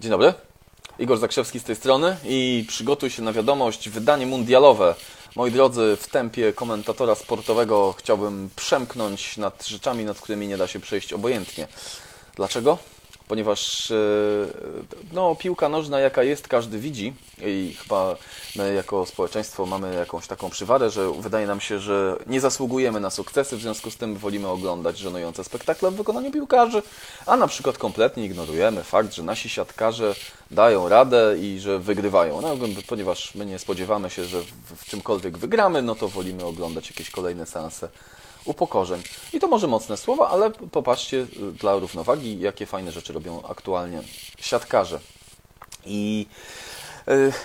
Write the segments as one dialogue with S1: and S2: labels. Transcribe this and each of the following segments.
S1: Dzień dobry. Igor Zakrzewski z tej strony i przygotuj się na wiadomość, wydanie mundialowe. Moi drodzy, w tempie komentatora sportowego chciałbym przemknąć nad rzeczami, nad którymi nie da się przejść obojętnie. Dlaczego? Ponieważ e, no, piłka nożna jaka jest, każdy widzi i chyba my jako społeczeństwo mamy jakąś taką przywarę, że wydaje nam się, że nie zasługujemy na sukcesy, w związku z tym wolimy oglądać żenujące spektakle w wykonaniu piłkarzy, a na przykład kompletnie ignorujemy fakt, że nasi siatkarze dają radę i że wygrywają. No, ponieważ my nie spodziewamy się, że w czymkolwiek wygramy, no to wolimy oglądać jakieś kolejne seanse upokorzeń. I to może mocne słowa, ale popatrzcie y, dla równowagi, jakie fajne rzeczy robią aktualnie siatkarze. I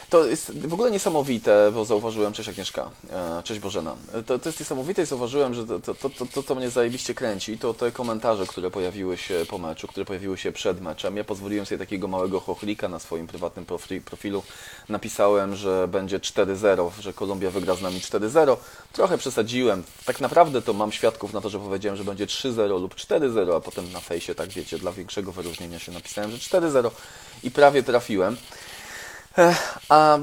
S1: to jest w ogóle niesamowite, bo zauważyłem, cześć Agnieszka, e, cześć Bożena, to, to jest niesamowite i zauważyłem, że to, to, to, to, to mnie zajebiście kręci, to te komentarze, które pojawiły się po meczu, które pojawiły się przed meczem. Ja pozwoliłem sobie takiego małego chochlika na swoim prywatnym profilu. Napisałem, że będzie 4-0, że Kolumbia wygra z nami 4-0. Trochę przesadziłem. Tak naprawdę to mam świadków na to, że powiedziałem, że będzie 3-0 lub 4-0, a potem na fejsie, tak wiecie, dla większego wyróżnienia się napisałem, że 4-0 i prawie trafiłem. A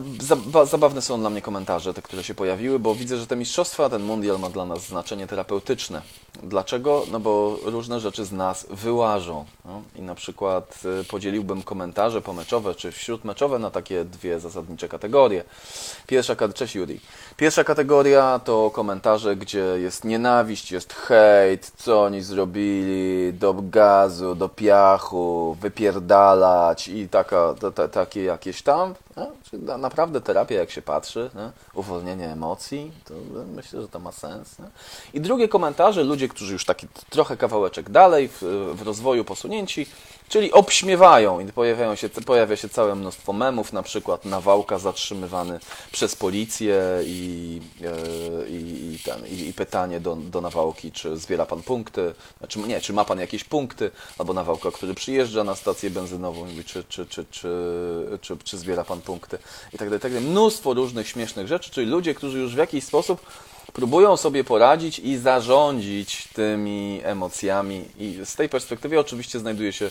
S1: zabawne są dla mnie komentarze, te, które się pojawiły, bo widzę, że te mistrzostwa, ten mundial ma dla nas znaczenie terapeutyczne. Dlaczego? No bo różne rzeczy z nas wyłażą. No? I na przykład y, podzieliłbym komentarze pomeczowe czy wśródmeczowe na takie dwie zasadnicze kategorie. Pierwsza, cześć Juri. Pierwsza kategoria to komentarze, gdzie jest nienawiść, jest hejt, co oni zrobili, do gazu, do piachu, wypierdalać i taka, takie jakieś tam. No, naprawdę terapia, jak się patrzy, nie? uwolnienie emocji, to myślę, że to ma sens. I drugie komentarze, ludzie, którzy już taki trochę kawałeczek dalej w, w rozwoju posunięci, czyli obśmiewają i pojawiają się, pojawia się całe mnóstwo memów, na przykład Nawałka zatrzymywany przez policję i, e, i, i, ten, i, pytanie do, do Nawałki, czy zbiera Pan punkty, znaczy nie, czy ma Pan jakieś punkty, albo Nawałka, który przyjeżdża na stację benzynową i mówi, czy, czy, czy, czy, czy, czy zbiera Pan punkty i tak dalej, tak dalej. Mnóstwo różnych śmiesznych rzeczy, czyli ludzie, którzy już w jakiś sposób próbują sobie poradzić i zarządzić tymi emocjami. I z tej perspektywy oczywiście znajduje się,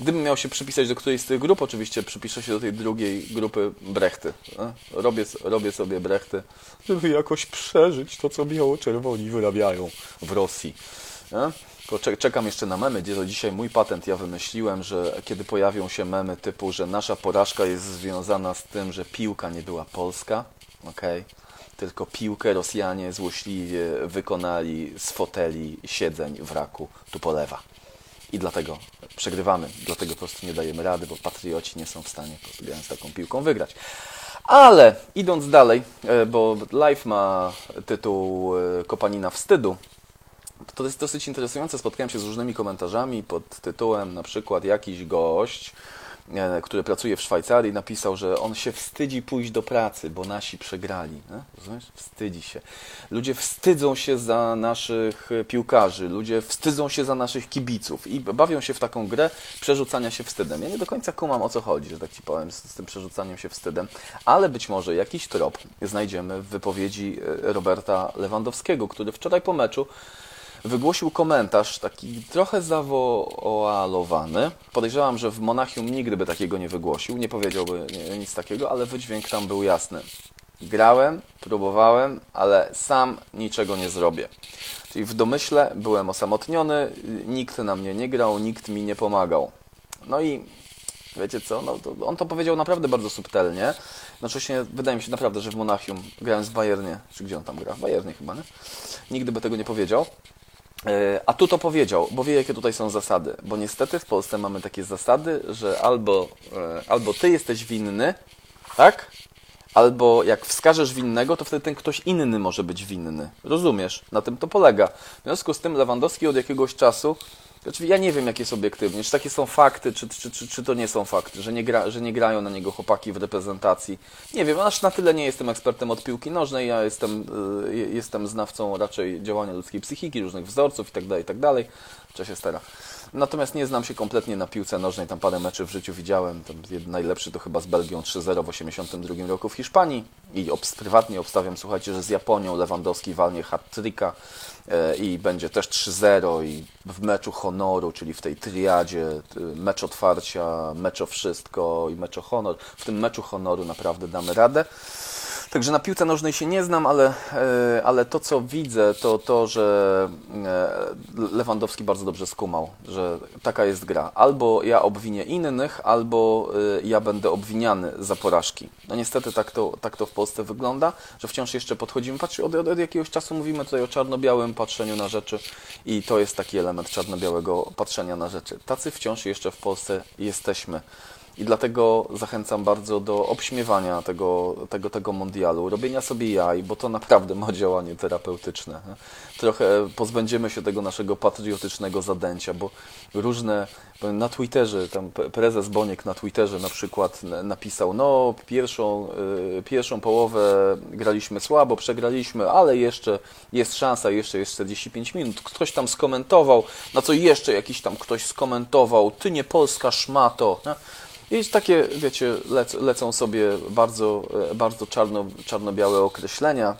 S1: gdybym miał się przypisać do którejś z tych grup, oczywiście przypiszę się do tej drugiej grupy brechty. Robię, robię sobie brechty, żeby jakoś przeżyć to, co biało-czerwoni wyrabiają w Rosji. Czekam jeszcze na memy, gdzie to dzisiaj mój patent ja wymyśliłem, że kiedy pojawią się memy typu, że nasza porażka jest związana z tym, że piłka nie była polska, okej, okay tylko piłkę Rosjanie złośliwie wykonali z foteli siedzeń wraku Tupolewa. I dlatego przegrywamy, dlatego po prostu nie dajemy rady, bo patrioci nie są w stanie po prostu taką piłką wygrać. Ale idąc dalej, e, bo live ma tytuł e, Kopanina wstydu, to jest dosyć interesujące. Spotkałem się z różnymi komentarzami pod tytułem na przykład jakiś gość który pracuje w Szwajcarii, napisał, że on się wstydzi pójść do pracy, bo nasi przegrali. Nie? Rozumiesz? Wstydzi się. Ludzie wstydzą się za naszych piłkarzy, ludzie wstydzą się za naszych kibiców i bawią się w taką grę przerzucania się wstydem. Ja nie do końca kumam o co chodzi, że tak ci powiem, z, z tym przerzucaniem się wstydem, ale być może jakiś trop znajdziemy w wypowiedzi e, Roberta Lewandowskiego, który wczoraj po meczu wygłosił komentarz taki trochę zawoalowany. Podejrzewam, że w Monachium nigdy by takiego nie wygłosił, nie powiedziałby nic takiego, ale wydźwięk tam był jasny. Grałem, próbowałem, ale sam niczego nie zrobię. Czyli w domyśle byłem osamotniony, nikt na mnie nie grał, nikt mi nie pomagał. No i wiecie co, no to on to powiedział naprawdę bardzo subtelnie. Jednocześnie wydaje mi się naprawdę, że w Monachium grałem z Bayernie, czy gdzie on tam gra? W Bayernie chyba, nie? Nigdy by tego nie powiedział. E, a tu to powiedział, bo wie, jakie tutaj są zasady. Bo niestety w Polsce mamy takie zasady, że albo, e, albo ty jesteś winny, tak? Albo jak wskażesz winnego, to wtedy ten ktoś inny może być winny. Rozumiesz? Na tym to polega. W związku z tym Lewandowski od jakiegoś czasu znaczy, ja nie wiem, jakie jest obiektywnie, czy takie są fakty, czy, czy, czy, czy to nie są fakty, że nie, gra, że nie grają na niego chłopaki w reprezentacji. Nie wiem, aż na tyle nie jestem ekspertem od piłki nożnej, ja jestem, y, jestem znawcą raczej działania ludzkiej psychiki, różnych wzorców itd., tak itd. Tak Cześć Estera. Natomiast nie znam się kompletnie na piłce nożnej, tam parę meczy w życiu widziałem. Tam najlepszy to chyba z Belgią 3-0 w 82 roku w Hiszpanii i obs- prywatnie obstawiam, słuchajcie, że z Japonią Lewandowski walnie hat-tricka e, i będzie też 3-0 i w meczu honoru, czyli w tej triadzie, mecz otwarcia, mecz o wszystko i mecz o honor. W tym meczu honoru naprawdę damy radę. Także na piłce nożnej się nie znam, ale, e, ale to co widzę, to to, że e, Lewandowski bardzo dobrze skumał, że taka jest gra. Albo ja obwinię innych, albo e, ja będę obwiniany za porażki. No niestety tak to, tak to w Polsce wygląda, że wciąż jeszcze podchodzimy. Patrzcie, od, od, od jakiegoś czasu mówimy tutaj o czarno-białym patrzeniu na rzeczy i to jest taki element czarno-białego patrzenia na rzeczy. Tacy wciąż jeszcze w Polsce jesteśmy. I dlatego zachęcam bardzo do obśmiewania tego, tego, tego mundialu, robienia sobie jaj, bo to naprawdę ma działanie terapeutyczne. Trochę pozbędziemy się tego naszego patriotycznego zadęcia, bo różne na Twitterze, tam prezes Boniek na Twitterze na przykład napisał, no pierwszą, y, pierwszą połowę graliśmy słabo, przegraliśmy, ale jeszcze jest szansa, jeszcze jest 45 minut. Ktoś tam skomentował, na co jeszcze jakiś tam ktoś skomentował, ty nie polska szmato. I takie, wiecie, lec, lecą sobie bardzo, e, bardzo czarno, czarno-białe określenia.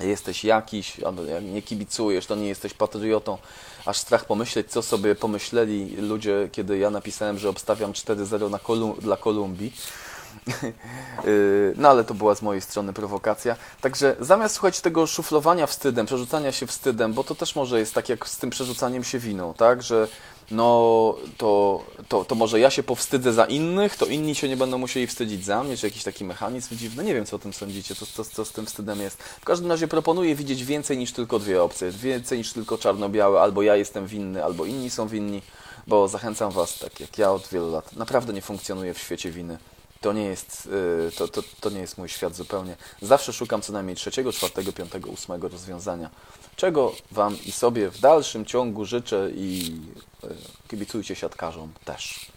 S1: Jesteś jakiś, nie kibicujesz, to nie jesteś patriotą. Aż strach pomyśleć, co sobie pomyśleli ludzie, kiedy ja napisałem, że obstawiam 4-0 na Kolum- dla Kolumbii. Yy, No ale to była z mojej strony prowokacja. Także zamiast słuchać tego szuflowania wstydem, przerzucania się wstydem, bo to też może jest tak jak z tym przerzucaniem się winą, tak? Że no to, to, to może ja się powstydzę za innych, to inni się nie będą musieli wstydzić za mnie, czy jakiś taki mechanizm dziwny. Nie wiem, co o tym sądzicie, co, co, co z tym wstydem jest. W każdym razie proponuję widzieć więcej niż tylko dwie opcje. Więcej niż tylko czarno-białe, albo ja jestem winny, albo inni są winni, bo zachęcam Was, tak jak ja od wielu lat, naprawdę nie funkcjonuję w świecie winy. To nie jest, y, to, to, to nie jest mój świat zupełnie. Zawsze szukam co najmniej trzeciego, czwartego, piątego, ósmego rozwiązania. Czego Wam i sobie w dalszym ciągu życzę i y, kibicujcie siatkarzom też,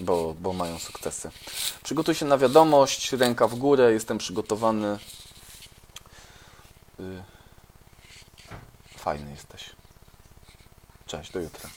S1: bo, bo mają sukcesy. Przygotuj się na wiadomość, ręka w górę, jestem przygotowany. Y, Fajny jesteś. Cześć, do jutra.